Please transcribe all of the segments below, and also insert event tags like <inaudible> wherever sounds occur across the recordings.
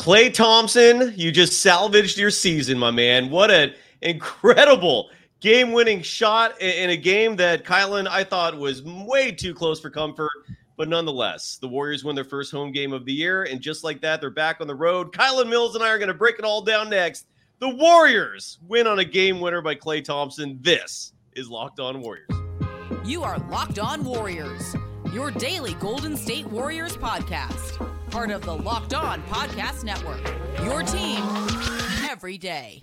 Klay Thompson, you just salvaged your season, my man. What an incredible game winning shot in a game that Kylen, I thought, was way too close for comfort. But nonetheless, the Warriors win their first home game of the year. And just like that, they're back on the road. Kylen Mills and I are going to break it all down next. The Warriors win on a game winner by Klay Thompson. This is Locked On Warriors. You are Locked On Warriors, your daily Golden State Warriors podcast. Part of the Locked On Podcast Network. Your team every day.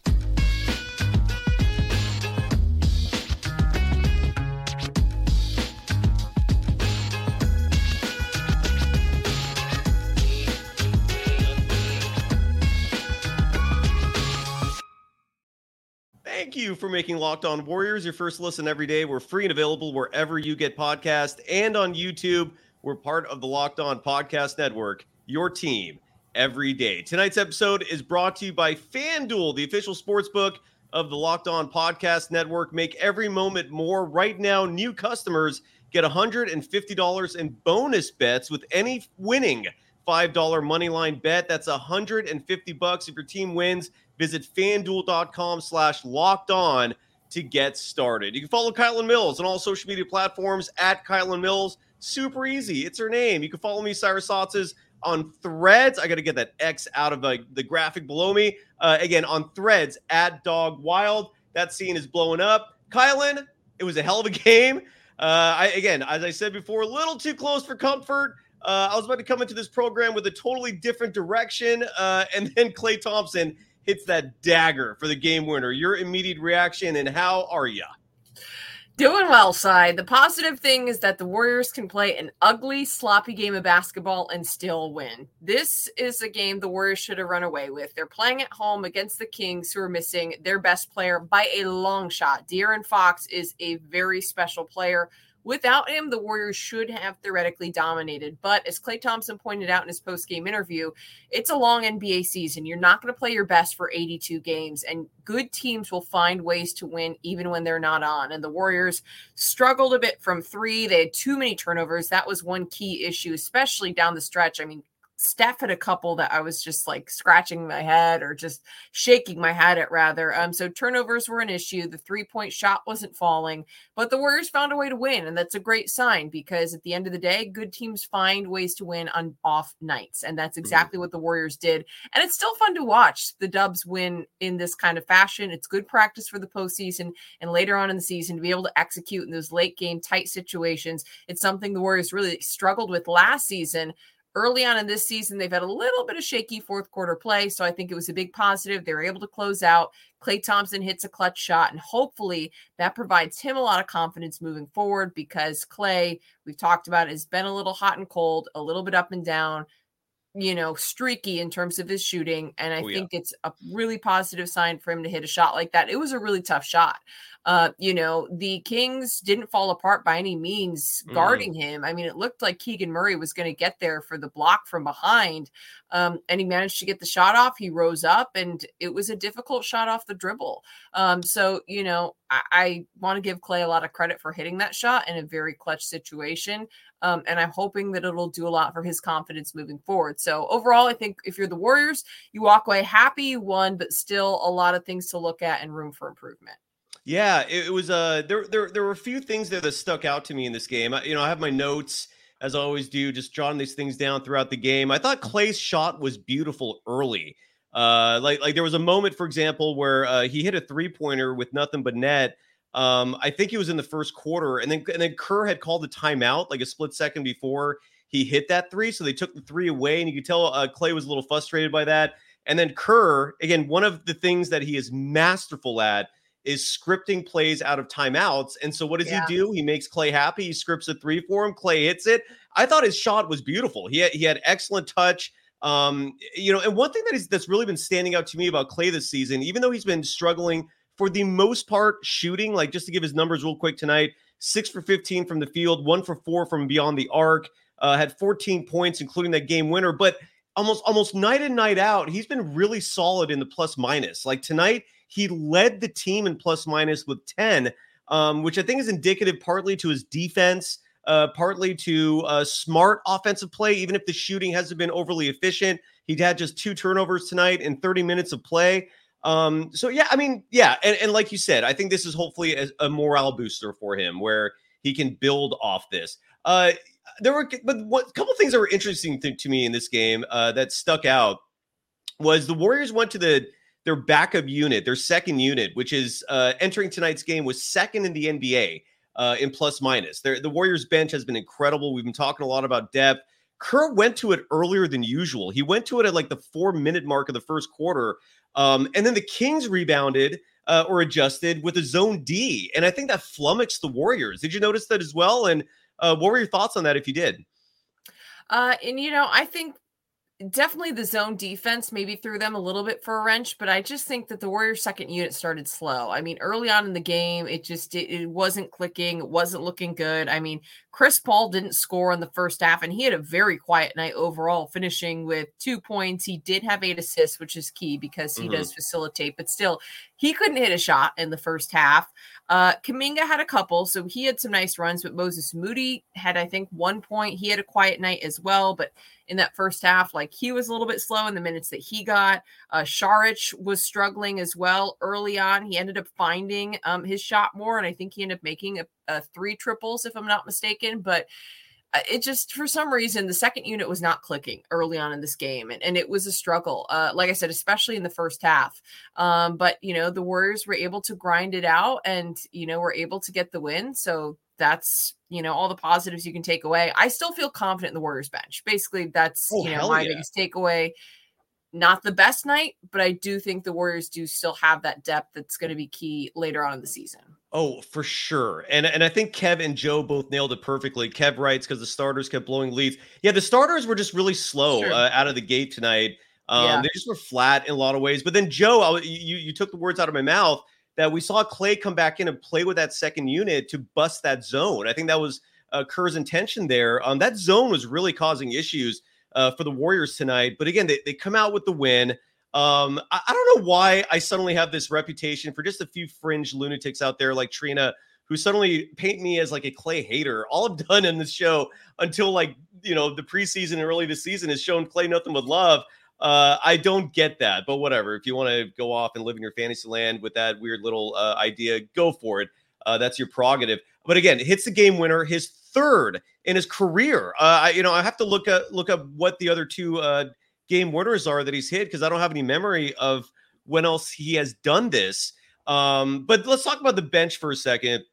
Thank you for making Locked On Warriors your first listen every day. We're free and available wherever you get podcasts and on YouTube. We're part of the Locked On Podcast Network, your team every day. Tonight's episode is brought to you by FanDuel, the official sports book of the Locked On Podcast Network. Make every moment more. Right now, new customers get $150 in bonus bets with any winning $5 money line bet. That's 150 bucks if your team wins. Visit fanduel.com slash locked on to get started. You can follow Kylen Mills on all social media platforms at Kylen Mills. Super easy. It's her name. You can follow me, Cyrus Saatsaz, on threads. I got to get that X out of the, graphic below me. Uh, again, on threads at Dog Wild. That scene is blowing up. Kylen, it was a hell of a <laughs> game. Uh, I, again, as I said before, a little too close for comfort. Uh, I was about to come into this program with a totally different direction. Uh, and <laughs> then Klay Thompson hits that dagger for the game winner. Your immediate reaction and how are you? Doing well, side. The positive thing is that the Warriors can play an ugly, sloppy game of basketball and still win. This is a game the Warriors should have run away with. They're playing at home against the Kings, who are missing their best player by a long shot. De'Aaron Fox is a very special player Without him, the Warriors should have theoretically dominated. But as Klay Thompson pointed out in his post game interview, it's a long NBA season. You're not going to play your best for 82 games, and good teams will find ways to win even when they're not on. And the Warriors struggled a bit from three. They had too many turnovers. That was one key issue, especially down the stretch. I mean, Steph had a couple that I was just like scratching my head or just shaking my head at rather. Um, so turnovers were an issue. The three point shot wasn't falling, but the Warriors found a way to win, and that's a great sign because at the end of the day, good teams find ways to win on off nights, and that's mm-hmm. exactly what the Warriors did. And it's still fun to watch the Dubs win in this kind of fashion. It's good practice for the postseason, and later on in the season to be able to execute in those late game tight situations. It's something the Warriors really struggled with last season Early on in this season, they've had a little bit of shaky fourth quarter play. So I think it was a big positive. They were able to close out. Klay Thompson hits a clutch shot, and hopefully that provides him a lot of confidence moving forward because Klay, we've talked about, it, has been a little hot and cold, a little bit up and down you know, streaky in terms of his shooting. And I oh, think yeah. it's a really positive sign for him to hit a shot like that. It was a really tough shot. Uh, you know, the Kings didn't fall apart by any means mm. guarding mm. him. I mean, it looked like Keegan Murray was going to get there for the block from behind. Um, and he managed to get the shot off. He rose up, and it was a difficult shot off the dribble. Um, so, you know, I, I want to give Klay a lot of credit for hitting that shot in a very clutch situation. Um, and I'm hoping that it'll do a lot for his confidence moving forward. So overall, I think if you're the Warriors, you walk away happy you won, but still a lot of things to look at and room for improvement. Yeah, it, it was. Uh, there, there, there were a few things there that stuck out to me in this game. You know, I have my notes as I always do, just jotting these things down throughout the game. I thought Klay's shot was beautiful early. Uh, like, like there was a moment, for example, where uh, he hit a three pointer with nothing but net um, I think he was in the first quarter, and then and then Kerr had called the timeout like a split second before he hit that three, so they took the three away, and you could tell uh, Klay was a little frustrated by that. And then Kerr, again, one of the things that he is masterful at is scripting plays out of timeouts. And so what does yeah. he do? He makes Klay happy. He scripts a three for him. Klay hits it. I thought his shot was beautiful. He had, he had excellent touch. Um, you know, and one thing that is that's really been standing out to me about Klay this season, even though he's been struggling for the most part, shooting, like just to give his numbers real quick tonight, six for 15 from the field, one for four from beyond the arc, uh, had 14 points, including that game winner. But almost almost night and night out, he's been really solid in the plus minus. Like tonight, he led the team in plus minus with 10, um, which I think is indicative partly to his defense. uh, partly to uh, smart offensive play, even if the shooting hasn't been overly efficient. He'd had just two turnovers tonight in 30 minutes of play. Um, so yeah, I mean, yeah, and, and like you said, I think this is hopefully a, a morale booster for him where he can build off this. Uh, there were, but what couple things that were interesting to, to me in this game uh, that stuck out was the Warriors went to the their backup unit, their second unit, which is uh, entering tonight's game, was second in the NBA uh, in plus minus. Their, the Warriors bench has been incredible. We've been talking a lot about depth. Kerr went to it earlier than usual. He went to it at like the four minute mark of the first quarter. Um, and then the Kings rebounded uh, or adjusted with a zone D. And I think that flummoxed the Warriors. Did you notice that as well? And uh, what were your thoughts on that if you did? Uh, and you know, I think definitely the zone defense maybe threw them a little bit for a wrench, but I just think that the Warriors second unit started slow. I mean, early on in the game, it just it, it wasn't clicking, it wasn't looking good. I mean, Chris Paul didn't score in the first half, and he had a very quiet night overall, finishing with two points. He did have eight assists, which is key because he mm-hmm. does facilitate, but still, he couldn't hit a shot in the first half. Uh, Kuminga had a couple, so he had some nice runs, but Moses Moody had, I think, one point. He had a quiet night as well, but in that first half, like he was a little bit slow in the minutes that he got. Uh, Saric was struggling as well early on. He ended up finding um, his shot more, and I think he ended up making a, a three triples, if I'm not mistaken. But it just for some reason the second unit was not clicking early on in this game and, and it was a struggle uh, like i said especially in the first half um, but you know the warriors were able to grind it out and you know were able to get the win so that's you know all the positives you can take away. I still feel confident in the warriors bench. Basically that's oh, you know my yeah. biggest takeaway. Not the best night but i do think the warriors do still have that depth that's going to be key later on in the season Oh, for sure. And and I think Kev and Joe both nailed it perfectly. Kev writes because the starters kept blowing leads. Yeah, the starters were just really slow uh, out of the gate tonight. Um, yeah. They just were flat in a lot of ways. But then Joe, I, you you took the words out of my mouth that we saw Klay come back in and play with that second unit to bust that zone. I think that was uh, Kerr's intention there. Um, that zone was really causing issues uh, for the Warriors tonight. But again, they, they come out with the win. Um, I, I, don't know why I suddenly have this reputation for just a few fringe lunatics out there like Trina who suddenly paint me as like a Klay hater. All I've done in this show until like you know the preseason and early this season has shown Klay nothing but love. Uh, I don't get that, but whatever. If you want to go off and live in your fantasy land with that weird little uh, idea, go for it. Uh, that's your prerogative. But again, hits the game winner, his third in his career. Uh, I, you know, I have to look at look up what the other two uh, game winners are that he's hit because I don't have any memory of when else he has done this. Um, but let's talk about the bench for a second.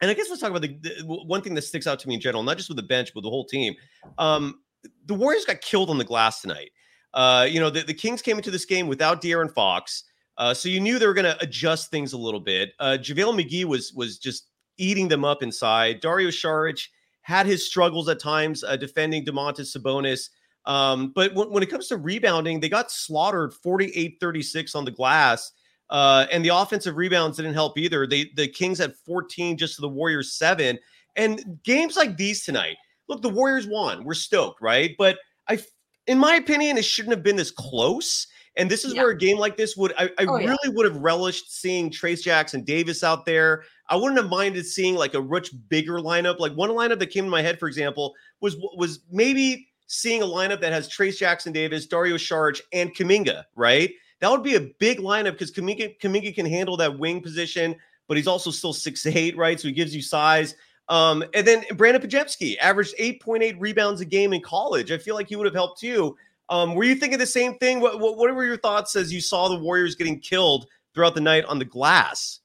And I guess let's talk about the, the, one thing that sticks out to me in general, not just with the bench, but the whole team. Um, the Warriors got killed on the glass tonight. Uh, you know, the, the Kings came into this game without De'Aaron Fox. Uh, so you knew they were going to adjust things a little bit. Uh, JaVale McGee was was just eating them up inside. Dario Saric had his struggles at times uh, defending Domantas Sabonis. Um, but when, when, it comes to rebounding, they got slaughtered 48 36 on the glass. Uh, and the offensive rebounds didn't help either. They the Kings had 14 just to the Warriors seven. And games like these tonight, look, the Warriors won. We're stoked, right? But I, in my opinion, it shouldn't have been this close. And this is yeah. where a game like this would I, I oh, really yeah. would have relished seeing Trayce Jackson Davis out there. I wouldn't have minded seeing like a much bigger lineup. Like one lineup that came to my head, for example, was was maybe seeing a lineup that has Trayce Jackson Davis, Dario Saric, and Kuminga, right? That would be a big lineup because Kuminga, Kuminga can handle that wing position, but he's also still six eight, right? So he gives you size. Um, and then Brandon Podziemski averaged 8.8 rebounds a game in college. I feel like he would have helped too. Um, were you thinking the same thing? What, what, what were your thoughts as you saw the Warriors getting killed throughout the night on the glass?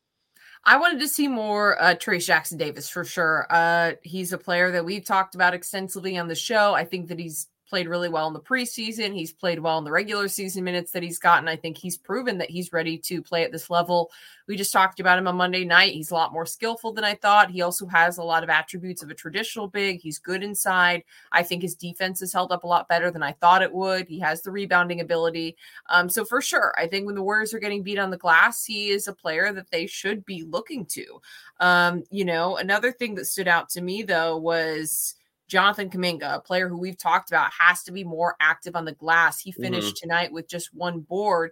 I wanted to see more uh, Trayce Jackson Davis for sure. Uh, he's a player that we've talked about extensively on the show. I think that he's played really well in the preseason. He's played well in the regular season minutes that he's gotten. I think he's proven that he's ready to play at this level. We just talked about him on Monday night. He's a lot more skillful than I thought. He also has a lot of attributes of a traditional big. He's good inside. I think his defense has held up a lot better than I thought it would. He has the rebounding ability. Um, so for sure, I think when the Warriors are getting beat on the glass, he is a player that they should be looking to. Um, you know, another thing that stood out to me though was Jonathan Kuminga, a player who we've talked about, has to be more active on the glass. He finished mm-hmm. tonight with just one board.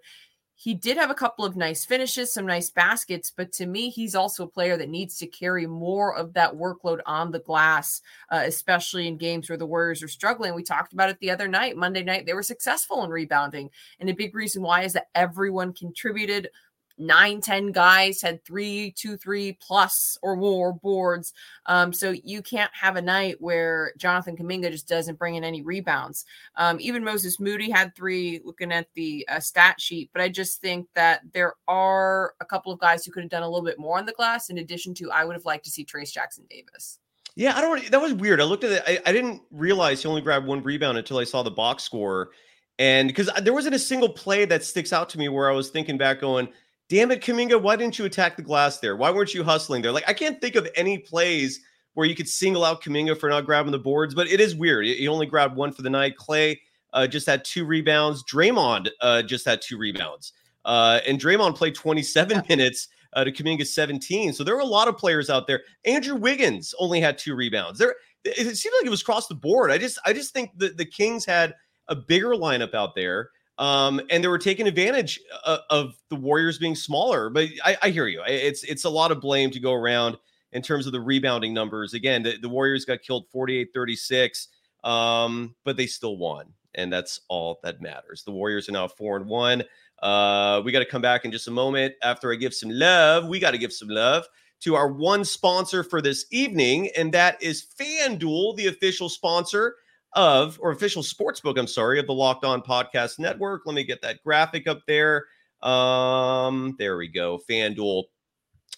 he did have a couple of nice finishes, some nice baskets, but to me, he's also a player that needs to carry more of that workload on the glass, uh, especially in games where the Warriors are struggling. We talked about it the other night, Monday night. They were successful in rebounding. And a big reason why is that everyone contributed nine, 10 guys had three, two, three plus or more boards. Um, so you can't have a night where Jonathan Kuminga just doesn't bring in any rebounds. Um, even Moses Moody had three looking at the uh, stat sheet, but I just think that there are a couple of guys who could have done a little bit more on the glass. In addition to, I would have liked to see Trayce Jackson Davis. Yeah, I don't. That was weird. I looked at it. I, I didn't realize he only grabbed one rebound until I saw the box score, and because there wasn't a single play that sticks out to me where I was thinking back, going, damn it, Kuminga, why didn't you attack the glass there? Why weren't you hustling there? Like, I can't think of any plays where you could single out Kuminga for not grabbing the boards, but it is weird. He only grabbed one for the night. Klay uh, just had two rebounds. Draymond uh, just had two rebounds. Uh, and Draymond played 27 minutes uh, to Kuminga 17. So there were a lot of players out there. Andrew Wiggins only had two rebounds. There, it seemed like it was across the board. I just, I just think that the Kings had a bigger lineup out there. Um, and they were taking advantage of, uh, of the Warriors being smaller. But I, I, hear you. It's it's a lot of blame to go around in terms of the rebounding numbers. Again, the, the Warriors got killed 48-36, um, but they still won. And that's all that matters. The Warriors are now four and one. Uh, we got to come back in just a moment after I give some love. We got to give some love to our one sponsor for this evening, and that is FanDuel, the official sponsor of, or official sports book, I'm sorry, of the Locked On Podcast Network. Let me get that graphic up there. Um, there we go. FanDuel.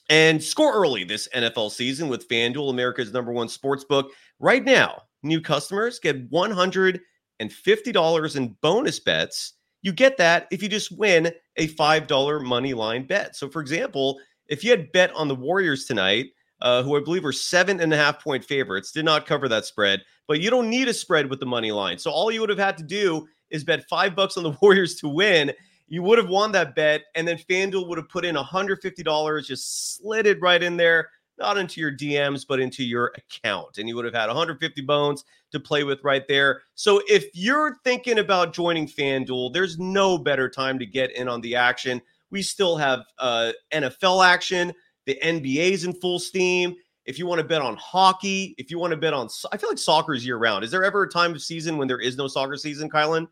And score early this NFL season with FanDuel, America's number one sports book. Right now, new customers get $150 in bonus bets. You get that if you just win a $5 money line bet. So, for example, if you had bet on the Warriors tonight, uh, who I believe were seven and a half point favorites, did not cover that spread but you don't need a spread with the money line. So all you would have had to do is bet five bucks on the <laughs> Warriors to win. You would have won that bet, and then FanDuel would have put in $150, just slid it right in there, not into your DMs, but into your account. And you would have had 150 bones to play with right there. So if you're thinking about joining FanDuel, there's no better time to get in on the action. We still have uh, NFL action, the NBA's in full steam if you want to bet on hockey, if you want to bet on, I feel like soccer is year round. Is there ever a time of season when there is no soccer season, Kylen?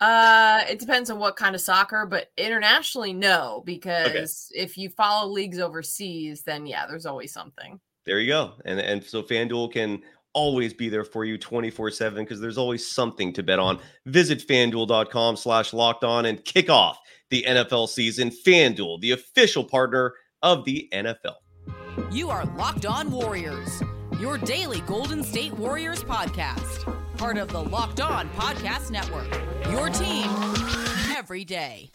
Uh, it depends on what kind of soccer, but internationally, no, because okay. if you follow leagues overseas, then yeah, there's always something. There you go. And and so FanDuel can always be there for you 24-7 because there's always something to bet on. Visit fanduel.com slash locked on and kick off the NFL season. FanDuel, the official partner of the NFL. You are Locked On Warriors, your daily Golden State Warriors podcast. Part of the Locked On Podcast Network. Your team every day.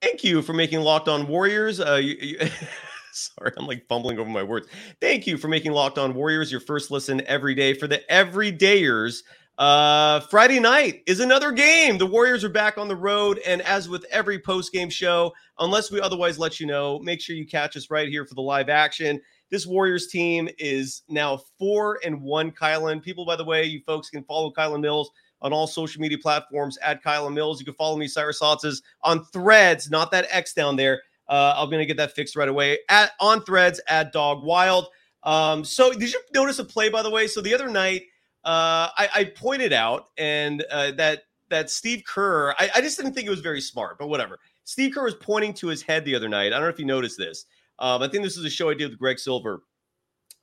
Thank you for making Locked On Warriors. Uh, you, you, <laughs> sorry, I'm like fumbling over my words. Thank you for making Locked On Warriors your first listen every day for the everydayers uh, Friday night is another game. The Warriors are back on the road. And as with every post game show, unless we otherwise let you know, make sure you catch us right here for the live action. This Warriors team is now four and one. Kylen, people, by the way, you folks can follow Kylen Mills on all social media platforms at Kylen Mills. You can follow me, Cyrus Saatsaz, on threads, not that X down there. Uh, I'm to get that fixed right away. At On threads, at Dog Wild. Um, so, did you notice a play, by the way? So, the other night, uh, I, I, pointed out and uh, that that Steve Kerr, I, I, just didn't think it was very smart, but whatever. Steve Kerr was pointing to his head the other night. I don't know if you noticed this. Um, I think this is a show I did with Greg Silver,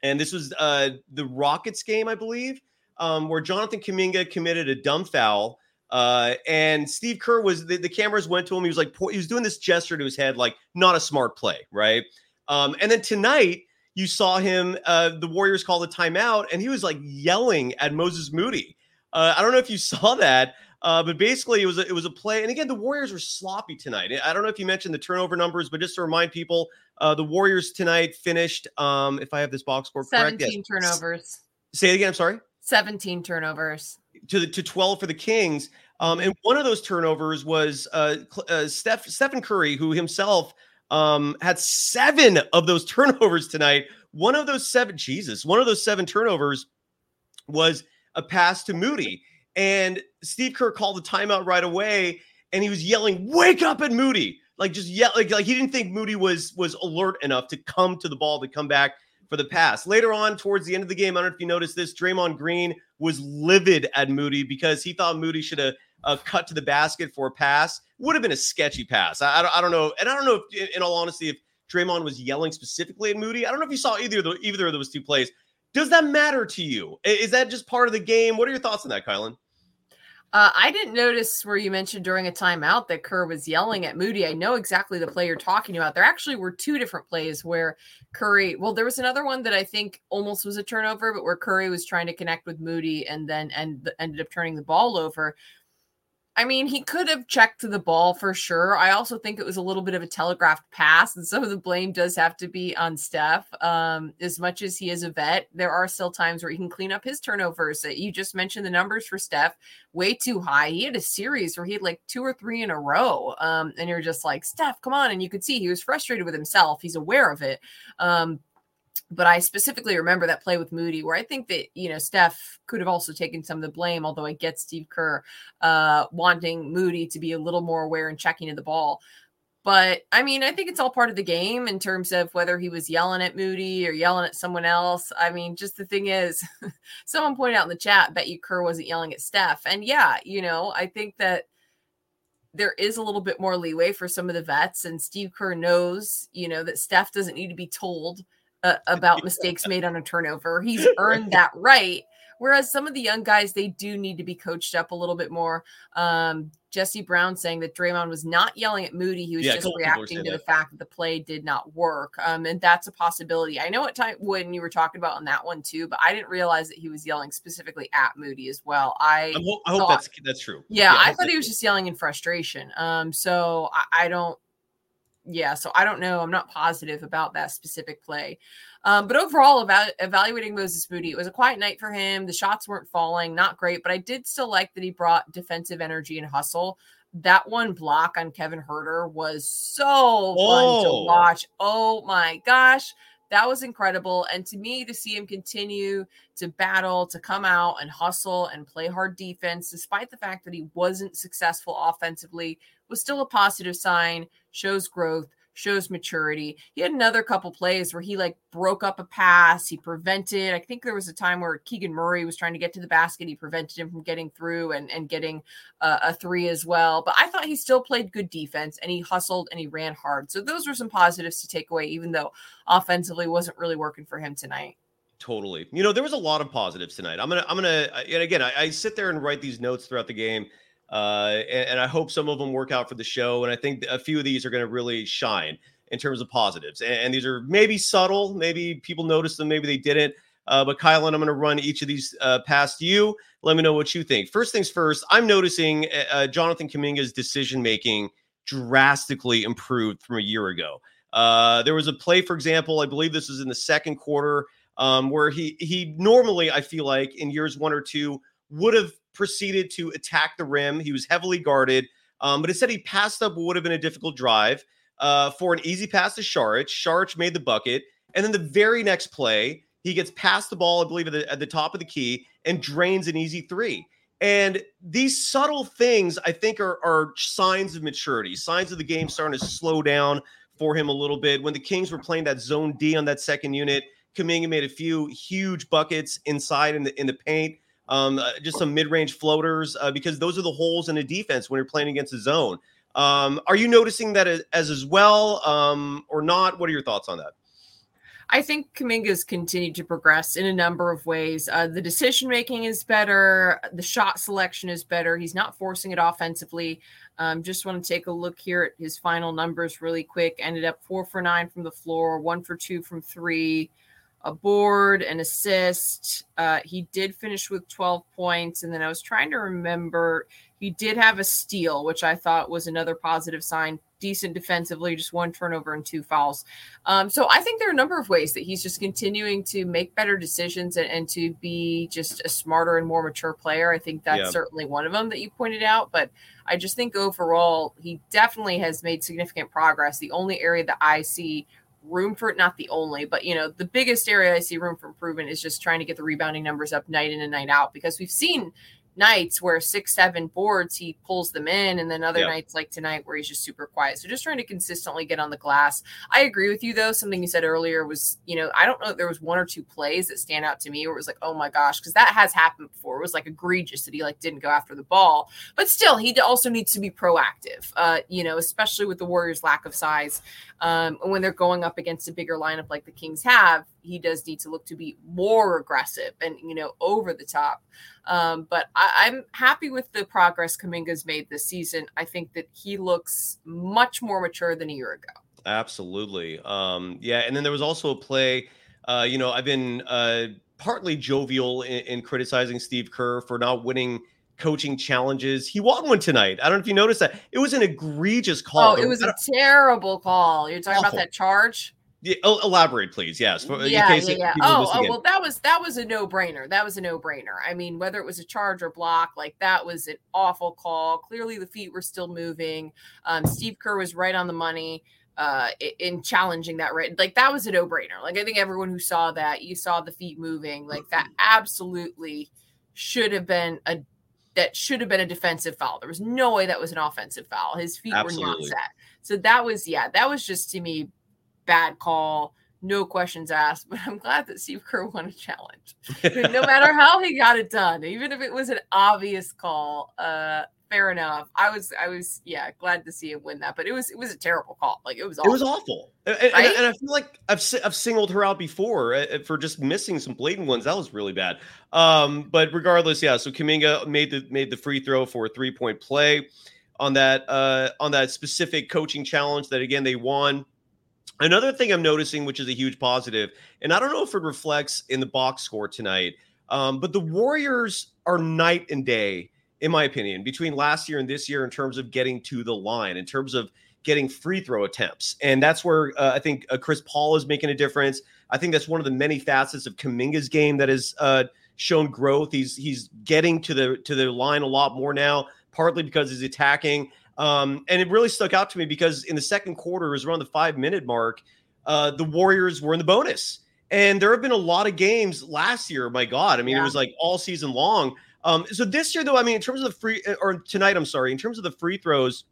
and this was uh, the Rockets game, I believe, um, where Jonathan Kuminga committed a dumb foul. Uh, and Steve Kerr was the, the, cameras went to him. He was like, he was doing this gesture to his head, like not a smart play, right? Um, and then tonight, you saw him, uh, the Warriors called the timeout, and he was like yelling at Moses Moody. Uh, I don't know if you <laughs> saw that, uh, but basically it was a, it was a play. And again, the Warriors were sloppy tonight. I don't know if you mentioned the turnover numbers, but just to remind people, uh, the Warriors tonight finished, um, if I have this box score correct, 17 yes. turnovers. Say it again. I'm sorry. 17 turnovers to the to 12 for the Kings. Um, and one of those turnovers was uh, uh, Steph Stephen Curry, who himself um, had seven of those <laughs> turnovers tonight. One of those seven, Jesus, one of those seven turnovers was a pass to Moody. And Steve Kerr called the timeout right away, and he was yelling, "Wake up!" at Moody, like just yell, like like he didn't think Moody was was alert enough to come to the ball to come back for the pass. Later on, towards the end of the game, I don't know if you noticed this, Draymond Green was livid at Moody because he thought Moody should have uh, cut to the basket for a pass. Would have been a sketchy pass. I, I, don't, I don't know, and I don't know if, in all honesty, if Draymond was yelling specifically at Moody. I don't know if you saw either of the, either of those two plays. Does that matter to you? Is that just part of the game? What are your thoughts on that, Kylen? Uh, I didn't notice where you mentioned during a timeout that Kerr was yelling at Moody. I know exactly the play you're talking about. There actually were two different plays where Curry, well, there was another one that I think almost was a turnover, but where Curry was trying to connect with Moody and then and ended up turning the ball over. I mean, he could have checked the ball for sure. I also think it was a little bit of a telegraphed pass, and some of the blame does have to be on Steph. Um, as much as he is a vet, there are still times where he can clean up his turnovers. You just mentioned the numbers for Steph, way too high. He had a series where he had like two or three in a row, um, and you're just like, Steph, come on! And you could see he was frustrated with himself. He's aware of it. Um, but I specifically remember that play with Moody where I think that, you know, Steph could have also taken some of the blame, although I get Steve Kerr uh, wanting Moody to be a little more aware and checking to the ball. But I mean, I think it's all part of the game in terms of whether he was yelling at Moody or yelling at someone else. I mean, just the thing is, <laughs> someone pointed out in the chat, bet you Kerr wasn't yelling at Steph. And yeah, you know, I think that there is a little bit more leeway for some of the vets. And Steve Kerr knows, you know, that Steph doesn't need to be told uh, about mistakes made on a turnover. He's <laughs> earned that right. Whereas some of the young guys, they do need to be coached up a little bit more. Um, Jesse Brown saying that Draymond was not yelling at Moody; he was yeah, just reacting to that. the fact that the play did not work, um, and that's a possibility. I know what time when you were talking about on that one too, but I didn't realize that he was yelling specifically at Moody as well. I, I hope, I hope that's that's true. Yeah, yeah I, I thought he was just yelling in frustration. Um, so I, I don't yeah, so I don't know. I'm not positive about that specific play. Um, but overall, eval- evaluating Moses Moody, it was a quiet night for him. The shots weren't falling, not great, but I did still like that he brought defensive energy and hustle. That one block on Kevin Huerter was so oh. fun to oh. watch. Oh my gosh, that was incredible. And to me, to see him continue to battle, to come out and hustle and play hard defense, despite the fact that he wasn't successful offensively, was still a positive sign, shows growth, shows maturity. He had another couple plays where he like broke up a pass, he prevented. I think there was a time where Keegan Murray was trying to get to the basket, he prevented him from getting through and and getting uh, a three as well. But I thought he still played good defense and he hustled and he ran hard. So those were some positives to take away, even though offensively wasn't really working for him tonight. Totally. You know, there was a lot of positives tonight. I'm gonna, I'm gonna, and again, I, I sit there and write these notes throughout the game uh, and, and, I hope some of them work out for the show. And I think a few of these are going to really shine in terms of positives. And, and, these are maybe subtle, maybe people noticed them, maybe they didn't. Uh, but Kylen I'm going to run each of these uh, past you. Let me know what you think. First things first, I'm noticing uh, uh Jonathan Kuminga's decision making drastically improved from a year ago. Uh, there was a play, for example, I believe this was in the second quarter, um, where he he normally I feel like in years one or two would have proceeded to attack the rim. He was heavily guarded, um, but instead he passed up what would have been a difficult drive uh, for an easy pass to Saric. Saric made the bucket, and then the very next play, he gets past the ball, I believe, at the, at the top of the key and drains an easy three. And these subtle things, I think, are, are signs of maturity, signs of the game starting to slow down for him a little bit. When the Kings were playing that zone D on that second unit, Kuminga made a few huge buckets inside in the in the paint um, uh, just some mid-range floaters uh, because those are the holes in a defense when you're playing against a zone. Um, are you noticing that as as well um, or not? What are your thoughts on that? I think Kuminga's continued to progress in a number of ways. Uh, the decision making is better. The shot selection is better. He's not forcing it offensively. Um, just want to take a look here at his final numbers really quick. Ended up four for nine from the floor, one for two from three, a board, an assist. Uh, he did finish with 12 points. And then I was trying to remember, he did have a steal, which I thought was another positive sign. Decent defensively, just one turnover and two fouls. Um, so I think there are a number of ways that he's just continuing to make better decisions and, and to be just a smarter and more mature player. I think that's yeah. certainly one of them that you pointed out. But I just think overall, he definitely has made significant progress. The only area that I see room for it, not the only, but you know, the biggest area I see room for improvement is just trying to get the rebounding numbers up night in and night out because we've seen nights where six, seven boards, he pulls them in, and then other Yeah. nights like tonight where he's just super quiet. So just trying to consistently get on the glass. I agree with you though. Something you said earlier was, you know, I don't know if there was one or two plays that stand out to me where it was like, oh my gosh, because that has happened before. It was like egregious that he like didn't go after the ball, but still, he also needs to be proactive. Uh, you know, especially with the Warriors' lack of size, um, when they're going up against a bigger lineup like the Kings have, he does need to look to be more aggressive and you know over the top. Um, but I, I'm happy with the progress Kuminga's made this season. I think that he looks much more mature than a year ago. Absolutely. Um, yeah, and then there was also a play. Uh, you know, I've been uh, partly jovial in, in criticizing Steve Kerr for not winning coaching challenges. He won one tonight. I don't know if you noticed that. It was an egregious call. Oh, it was a terrible call. You're talking Awful. about that charge? Yeah, elaborate, please. Yes. in yeah, case yeah, yeah. Oh, oh, well, that was that was a no brainer. That was a no brainer. I mean, whether it was a charge or block, like that was an awful call. Clearly, the feet were still moving. Um, Steve Kerr was right on the money uh, in challenging that. Right, like that was a no brainer. Like I think everyone who saw that, you saw the feet moving. Like that, absolutely should have been a that should have been a defensive foul. There was no way that was an offensive foul. His feet were not set. So that was yeah, that was just to me bad call. No questions asked, but I'm glad that Steve Kerr won a challenge. <laughs> no matter how he got it done, even if it was an obvious call, uh, fair enough. I was, I was, yeah, glad to see him win that, but it was, it was a terrible call. Like it was, awful. It was awful, and, and- Right? and I feel like I've I've singled her out before uh, for just missing some blatant ones. That was really bad. Um, but regardless, yeah. So Kuminga made the made the free throw for a three point play on that uh, on that specific coaching challenge that again they won. Another thing I'm noticing, which is a huge positive, and I don't know if it reflects in the box score tonight, um, but the Warriors are night and day, in my opinion, between last year and this year in terms of getting to the line, in terms of getting free throw attempts. And that's where uh, I think uh, Chris Paul is making a difference. I think that's one of the many facets of Kuminga's game that has uh, shown growth. He's he's getting to the to the line a lot more now, partly because he's attacking. Um, and it really stuck out to me because in the second quarter, it was around the five minute mark, uh, the Warriors were in the bonus. And there have been a lot of games last year. My God, I mean, it was like all season long. Um, so this year, though, I mean, in terms of the free or tonight, I'm sorry, in terms of the free throws,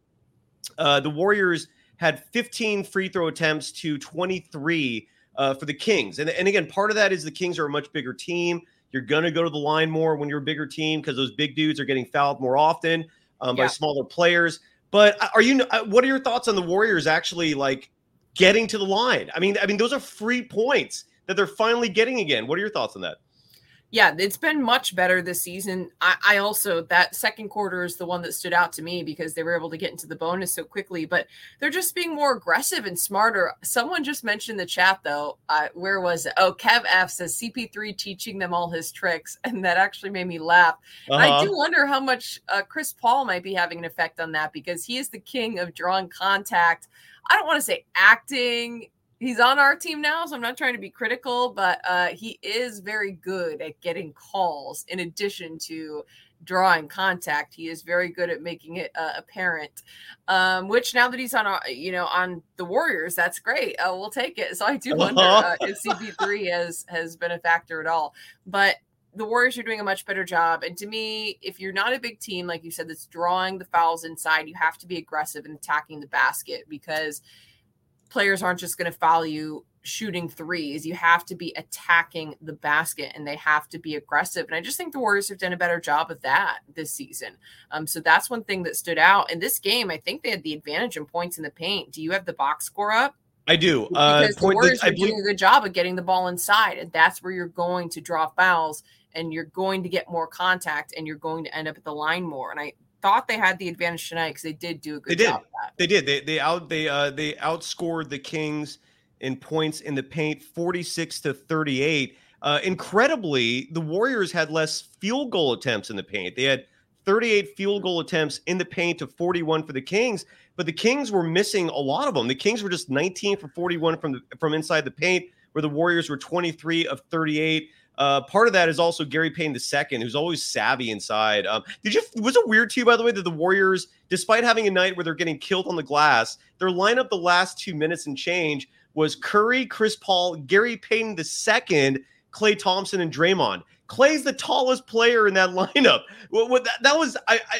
uh, the Warriors had 15 free throw attempts to 23 uh, for the Kings. And, and again, part of that is the Kings are a much bigger team. You're going to go to the line more when you're a bigger team because those big dudes are getting fouled more often um, by smaller players. But uh, are you? uh, What are your thoughts on the Warriors actually like getting to the line? I mean, I mean, those are free points that they're finally getting again. What are your thoughts on that? Yeah, it's been much better this season. I, I also that second quarter is the one that stood out to me because they were able to get into the bonus so quickly. But they're just being more aggressive and smarter. Someone just mentioned in the chat though. Uh, where was it? Oh, Kev F says CP3 teaching them all his tricks, <laughs> and that actually made me laugh. I Uh-huh. do wonder how much uh, Chris Paul might be having an effect on that because he is the king of drawing contact. I don't want to say acting. He's on our team now, so I'm not trying to be critical, but uh, he is very good at getting calls in addition to drawing contact. He is very good at making it uh, apparent. Um, which now that he's on, our, you know, on the Warriors, that's great. Uh, we'll take it. <laughs> So I do wonder uh, if CP3 has has been a factor at all. But the Warriors are doing a much better job. And to me, if you're not a big team, like you said, that's drawing the fouls inside, you have to be aggressive in attacking the basket because players aren't just going to foul you shooting threes. You have to be attacking the basket and they have to be aggressive. And I just think the Warriors have done a better job of that this season. Um, so that's one thing that stood out. In this game, I think they had the advantage in points in the paint. Do you have the box score up? I do. Uh, because the Warriors that I are believe doing a good job of getting the ball inside, and that's where you're going to draw fouls, and you're going to get more contact, and you're going to end up at the line more. And I thought they had the advantage tonight because they did do a good They did. job of that. They did. They they out they uh they outscored the Kings in points in the paint 46 to 38. Uh incredibly, the Warriors had less field goal attempts in the paint. They had 38 field goal attempts in the paint to 41 for the Kings, but the Kings were missing a lot of them. The Kings were just 19 for 41 from the from inside the paint, where the Warriors were 23 of 38. Uh, part of that is also Gary Payton the second, who's always savvy inside. Um, did you was it weird to you, by the way, that the Warriors, despite having a night where they're getting killed on the glass, their lineup the last two minutes and change was Curry, Chris Paul, Gary Payton the second, Klay Thompson and Draymond. Klay's the tallest player in that <laughs> lineup. What, what that, that was I, I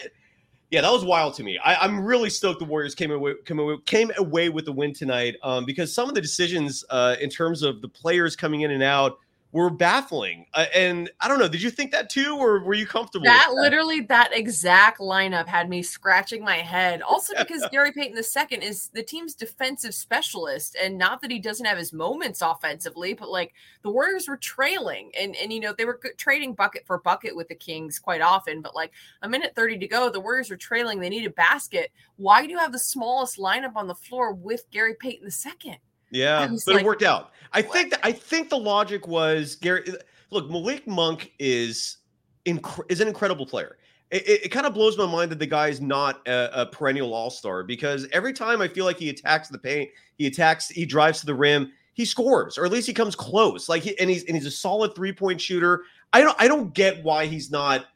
yeah, that was wild to me. I, am really stoked the Warriors came away came away, came away with the win tonight um, because some of the decisions uh, in terms of the players coming in and out were baffling. Uh, and I don't know, did you think that too, or were you comfortable? That, that, literally, that exact lineup had me scratching my head. Also, <laughs> because Gary Payton II is the team's defensive specialist, and not that he doesn't have his moments offensively, but like the Warriors were trailing, and and you know they were trading bucket for bucket with the Kings quite often. But like a minute thirty to go, the Warriors were trailing. They need a basket. Why do you have the smallest lineup on the floor with Gary Payton II? Yeah, but like, it worked out. I what? think that, I think the logic was Gary. Look, Malik Monk is inc- is an incredible player. It, it, it, kind of blows my mind that the guy is not a, a perennial all star because every time I feel like he attacks the paint, he attacks, he drives to the rim, he scores, or at least he comes close. Like, he, and he's and he's a solid three point shooter. I don't I don't get why he's not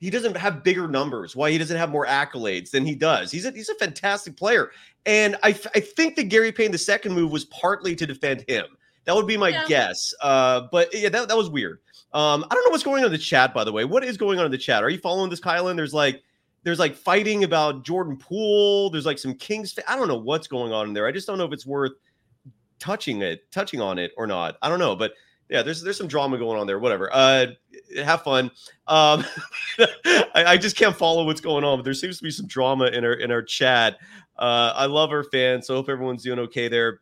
he doesn't have bigger numbers, why he doesn't have more accolades than he does. He's a, he's a fantastic player. And I, I think that Gary Payton, the second move was partly to defend him. That would be my yeah. guess. Uh, but yeah, that, that was weird. Um, I don't know what's going on in the chat, by the way. What is going on in the chat? Are you following this, Kylen? There's like, there's like fighting about Jordan Poole. There's like some Kings. I don't know what's going on in there. I just don't know if it's worth touching it, touching on it or not. I don't know, but yeah, there's there's some drama going on there. Whatever. Uh, have fun. Um, <laughs> I, I, just can't follow what's going on, but there seems to be some drama in our in our chat. Uh, I love our fans, so I hope everyone's doing okay there.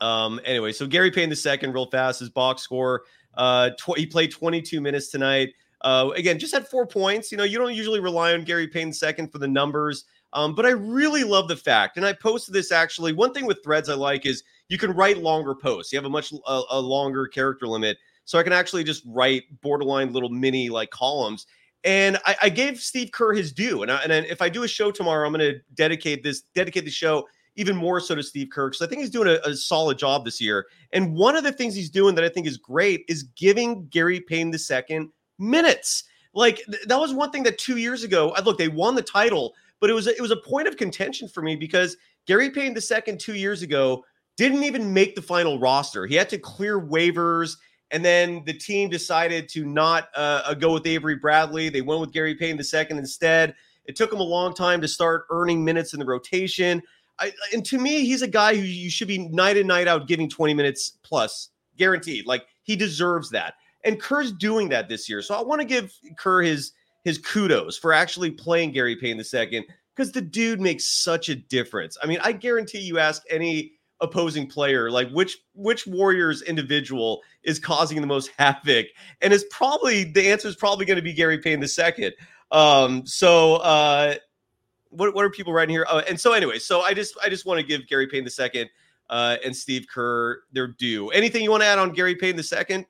Um, anyway, so Gary Payton the second, real fast, his box score. Uh, tw- he played 22 minutes tonight. Uh, again, just had four points. You know, you don't usually rely on Gary Payton second for the numbers. Um, but I really love the fact, and I posted this actually. One thing with threads I like is you can write longer posts. You have a much a, a longer character limit, so I can actually just write borderline little mini like columns. And I, I gave Steve Kerr his due. And, I, and if I do a show tomorrow, I'm going to dedicate this dedicate the show even more so to Steve Kerr because I think he's doing a, a, solid job this year. And one of the things he's doing that I think is great is giving Gary Payton the second minutes. Like th- that was one thing that two years ago, I look, they won the title, but it was a, it was a point of contention for me because Gary Payton the second two years ago didn't even make the final roster. He had to clear waivers, and then the team decided to not uh, uh go with Avery Bradley. They went with Gary Payton II instead. It took him a long time to start earning minutes in the rotation. I, and to me, he's a guy who you should be night and night out giving 20 minutes plus, guaranteed. Like he deserves that. And Kerr's doing that this year. So I want to give Kerr his his kudos for actually playing Gary Payton II because the dude makes such a difference. I mean, I guarantee you ask any opposing player like which which warriors individual is causing the most havoc and it's probably the answer is probably going to be gary payton the second um so uh what, what are people writing here oh, and so anyway so i just i just want to give gary payton the second uh and steve kerr their due anything you want to add on gary payton the second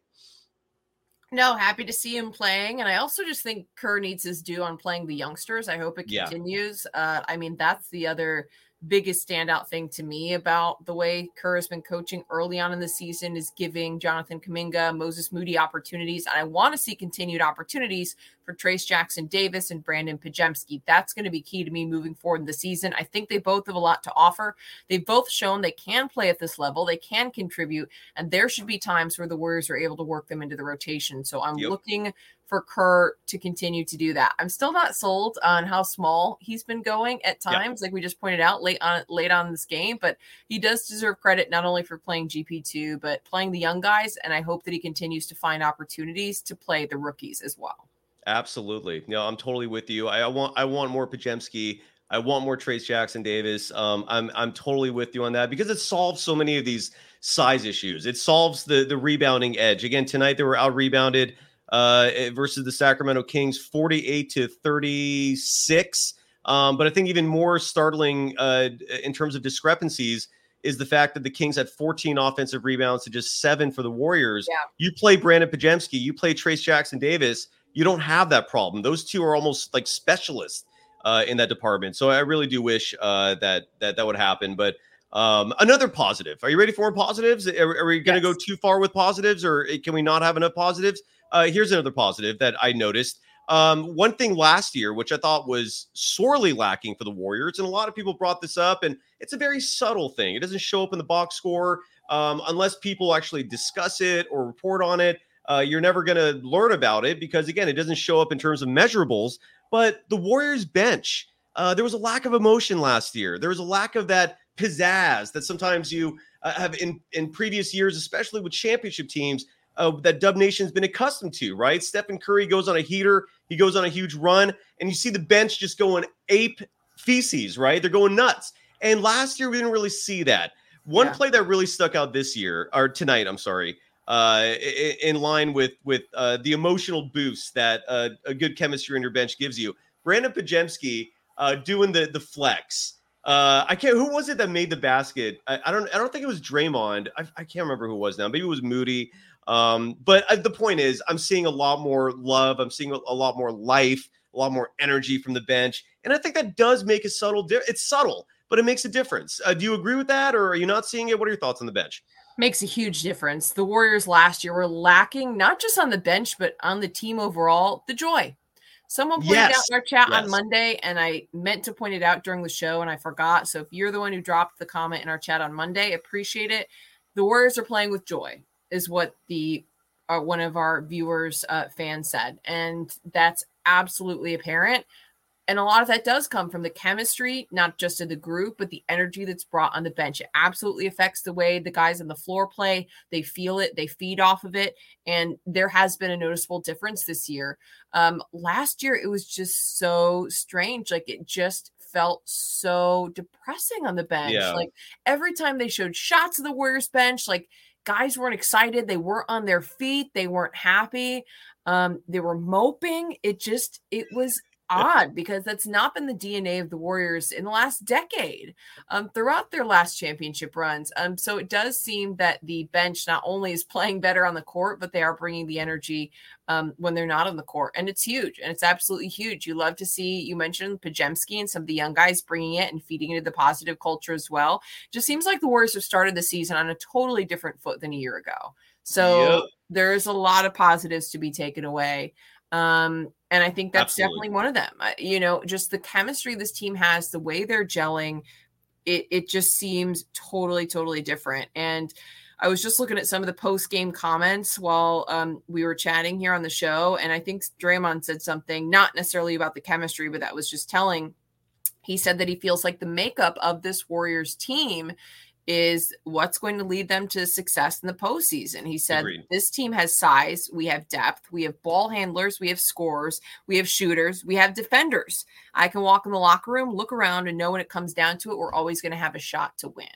no, happy to see him playing. And I also just think Kerr needs his due on playing the youngsters. I hope it continues. Yeah. Uh, I mean, that's the other biggest standout thing to me about the way Kerr has been coaching early on in the season is giving Jonathan Kuminga, Moses Moody opportunities. And I want to see continued opportunities for Trayce Jackson Davis and Brandon Podziemski. That's going to be key to me moving forward in the season. I think they both have a lot to offer. They've both shown they can play at this level, they can contribute, and there should be times where the Warriors are able to work them into the rotation. So I'm yep. looking for Kerr to continue to do that. I'm still not sold on how small he's been going at times, like we just pointed out late on late on this game, but he does deserve credit not only for playing GP2, but playing the young guys. And I hope that he continues to find opportunities to play the rookies as well. Absolutely. No, I'm totally with you. I, I want I want more Podziemski. I want more Trayce Jackson Davis. Um, I'm I'm totally with you on that because it solves so many of these size issues. It solves the the rebounding edge. Again, tonight they were out rebounded uh, eh, versus the Sacramento Kings, 48 to 36. Um, but I think even more startling uh, in terms of discrepancies is the fact that the Kings had 14 offensive rebounds to just seven for the Warriors. Yeah. You play Brandon Podziemski, you play Trayce Jackson Davis you don't have that problem. Those two are almost like specialists uh, in that department. So I really do wish uh, that that that would happen. But um, another positive. Are you ready for more positives? Are, are we going to yes. go too far with positives, or can we not have enough positives? Uh, here's another positive that I noticed. Um, one thing last year, which I thought was sorely lacking for the Warriors, and a lot of people brought this up, and it's a very subtle thing. It doesn't show up in the box score, um, unless people actually discuss it or report on it, uh, you're never going to learn about it because, again, it doesn't show up in terms of measurables. But the Warriors bench, uh, there was a lack of emotion last year. There was a lack of that pizzazz that sometimes you uh, have in, in previous years, especially with championship teams. Uh, that Dub Nation's been accustomed to, right? Stephen Curry goes on a heater, he goes on a huge run, and you see the bench just going ape feces, right? They're going nuts. And last year we didn't really see that. One Yeah. play that really stuck out this year, or tonight, I'm sorry, uh, i- i- in line with with uh, the emotional boost that uh, a good chemistry on your bench gives you. Brandin Podziemski uh, doing the the flex. Uh, I can't. Who was it that made the basket? I, I don't. I don't think it was Draymond. I, I can't remember who it was now. Maybe it was Moody. Um, but uh, the point is, I'm seeing a lot more love. I'm seeing a, a lot more life, a lot more energy from the bench, and I think that does make a subtle. Di- it's subtle, but it makes a difference. Do you agree with that, or are you not seeing it? What are your thoughts on the bench? Makes a huge difference. The Warriors last year were lacking not just on the bench, but on the team overall, the joy. Someone pointed out in our chat on. Monday, and I meant to point it out during the show, and I forgot. So if you're the one who dropped the comment in our chat on Monday, appreciate it. The Warriors are playing with joy, is what the uh, one of our viewers uh, fans said, and that's absolutely apparent. And a lot of that does come from the chemistry, not just of the group, but the energy that's brought on the bench. It absolutely affects the way the guys on the floor play. They feel it, they feed off of it. And there has been a noticeable difference this year. Um, last year, it was just so strange. Like it just felt so depressing on the bench. Yeah. Like every time they showed shots of the Warriors bench, like guys weren't excited. They weren't on their feet. They weren't happy. Um, they were moping. It just, it was odd because that's not been the DNA of the Warriors in the last decade, um, throughout their last championship runs. Um, so it does seem that the bench not only is playing better on the court, but they are bringing the energy um, when they're not on the court, and it's huge, and it's absolutely huge. You love to see. You mentioned Podziemski and some of the young guys bringing it and feeding into the positive culture as well. Just seems like the Warriors have started the season on a totally different foot than a year ago. So Yep. there's a lot of positives to be taken away. Um, and I think that's Absolutely. definitely one of them. You know, just the chemistry this team has, the way they're gelling, it it just seems totally, totally different. And I was just looking at some of the post game comments while um, we were chatting here on the show, and I think Draymond said something not necessarily about the chemistry, but that was just telling. He said that he feels like the makeup of this Warriors team is what's going to lead them to success in the postseason. He said Agreed. this team has size, we have depth, we have ball handlers, we have scorers, we have shooters, we have defenders. I can walk in the locker room, look around, and know when it comes down to it, we're always going to have a shot to win.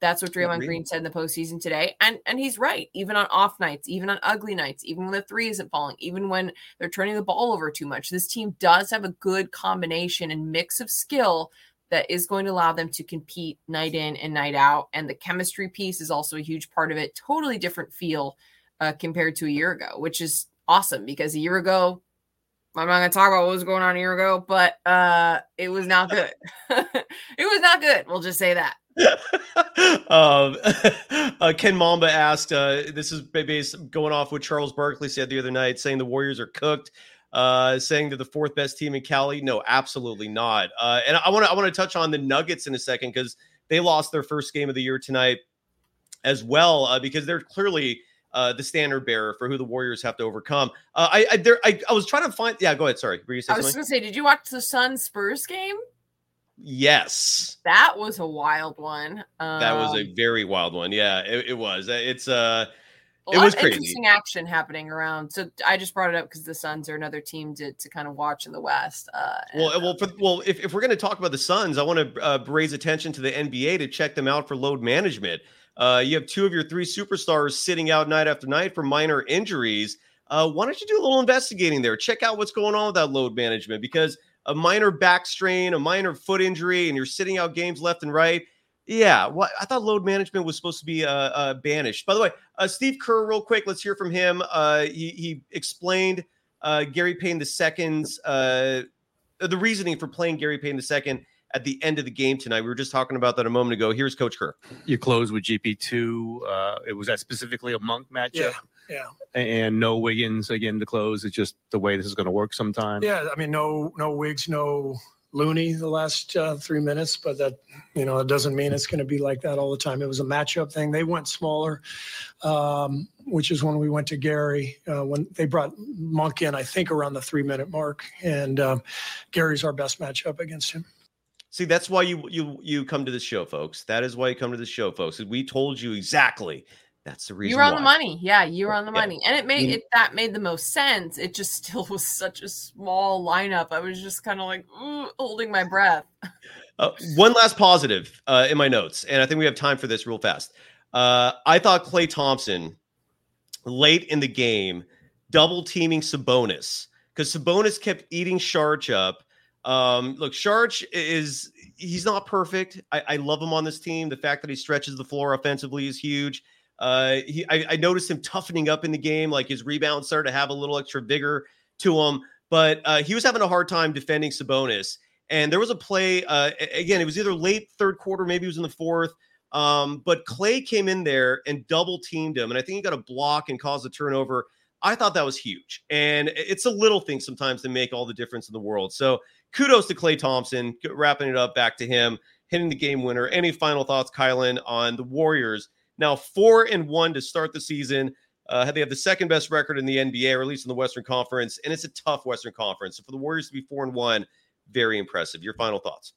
That's what Draymond Agreed. Green said in the postseason today. And and he's right. Even on off nights, even on ugly nights, even when the three isn't falling, even when they're turning the ball over too much, this team does have a good combination and mix of skill that is going to allow them to compete night in and night out. And the chemistry piece is also a huge part of it. Totally different feel uh, compared to a year ago, which is awesome because a year ago, I'm not going to talk about what was going on a year ago, but uh, it was not <laughs> good. <laughs> it was not good. We'll just say that. <laughs> um, uh, Ken Mamba asked, uh, this is ba- based going off what Charles Barkley said the other night, saying the Warriors are cooked, uh, saying they're the fourth best team in Cali. No, absolutely not. Uh, and I want to I want to touch on the Nuggets in a second because they lost their first game of the year tonight as well uh, because they're clearly uh, the standard bearer for who the Warriors have to overcome. Uh, I I, there, I I was trying to find. Yeah, go ahead. Sorry, were you I was going to say, did you watch the Sun Spurs game? Yes. That was a wild one. Um, That was a very wild one. Yeah, it, it was. It's uh a it was crazy. interesting action happening around. So I just brought it up because the Suns are another team to, to kind of watch in the West. Uh, well, and, well, for, well. If, if we're going to talk about the Suns, I want to uh, raise attention to the NBA to check them out for load management. Uh, you have two of your three superstars sitting out night after night for minor injuries. Uh, why don't you do a little investigating there? Check out what's going on with that load management because a minor back strain, a minor foot injury, and you're sitting out games left and right. Yeah, well, I thought load management was supposed to be uh, uh, banished. By the way, uh, Steve Kerr, real quick, let's hear from him. Uh, he, he explained uh, Gary Payton the II's uh, the reasoning for playing Gary Payton II at the end of the game tonight. We were just talking about that a moment ago. Here's Coach Kerr. you close with GP2. Uh, it was that specifically a Monk matchup. Yeah, yeah. And no Wiggins again to close. It's just the way this is going to work sometime. Yeah, I mean, no, no wigs, no Looney the last uh, three minutes, but that you know it doesn't mean it's going to be like that all the time. It was a matchup thing. They went smaller, um, which is when we went to Gary uh, when they brought Monk in. I think around the three minute mark, and um, Gary's our best matchup against him. See, that's why you you you come to the show, folks. That is why you come to the show, folks. We told you exactly that's the reason. You were on why. the money. Yeah, you were on the Yeah. money. And it made it that made the most sense. It just <laughs> still was such a small lineup. I was just kind of like holding my breath. Uh, one last positive uh, in my notes, and I think we have time for this real fast. Uh, I thought Klay Thompson late in the game double teaming Sabonis because Sabonis kept eating Saric up. Um, look, Saric is he's not perfect. I, I love him on this team. The fact that he stretches the floor offensively is huge. Uh, he I, I noticed him toughening up in the game, like his rebounds started to have a little extra vigor to him. But uh, he was having a hard time defending Sabonis. And there was a play uh, again. It was either late third quarter, maybe it was in the fourth. Um, but Klay came in there and double teamed him, and I think he got a block and caused a turnover. I thought that was huge, and it's a little thing sometimes to make all the difference in the world. So kudos to Klay Thompson, wrapping it up back to him, hitting the game winner. Any final thoughts, Kylen, on the Warriors? Now four and one to start the season. Uh, they have the second best record in the NBA, or at least in the Western Conference, and it's a tough Western Conference. So for the Warriors to be four and one, very impressive. Your final thoughts?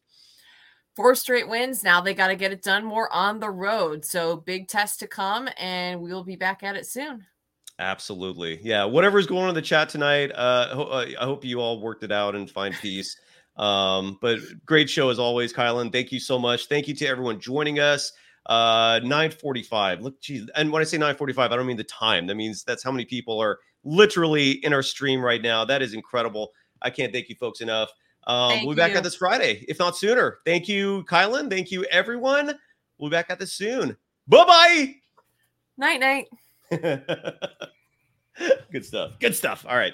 Four straight wins. Now they got to get it done more on the road. So big test to come, and we'll be back at it soon. Absolutely. Yeah. Whatever's going on in the chat tonight, uh, uh, I hope you all worked it out and find peace. Um, but great show as always, Kylen. Thank you so much. Thank you to everyone joining us. Uh, 945. Look, geez. And when I say 945, I don't mean the time. That means that's how many people are literally in our stream right now. That is incredible. I can't thank you folks enough. Um, Thank we'll be back you. at this Friday, if not sooner. Thank you, Kylen. Thank you, everyone. We'll be back at this soon. Bye bye. Night, night. <laughs> Good stuff. Good stuff. All right.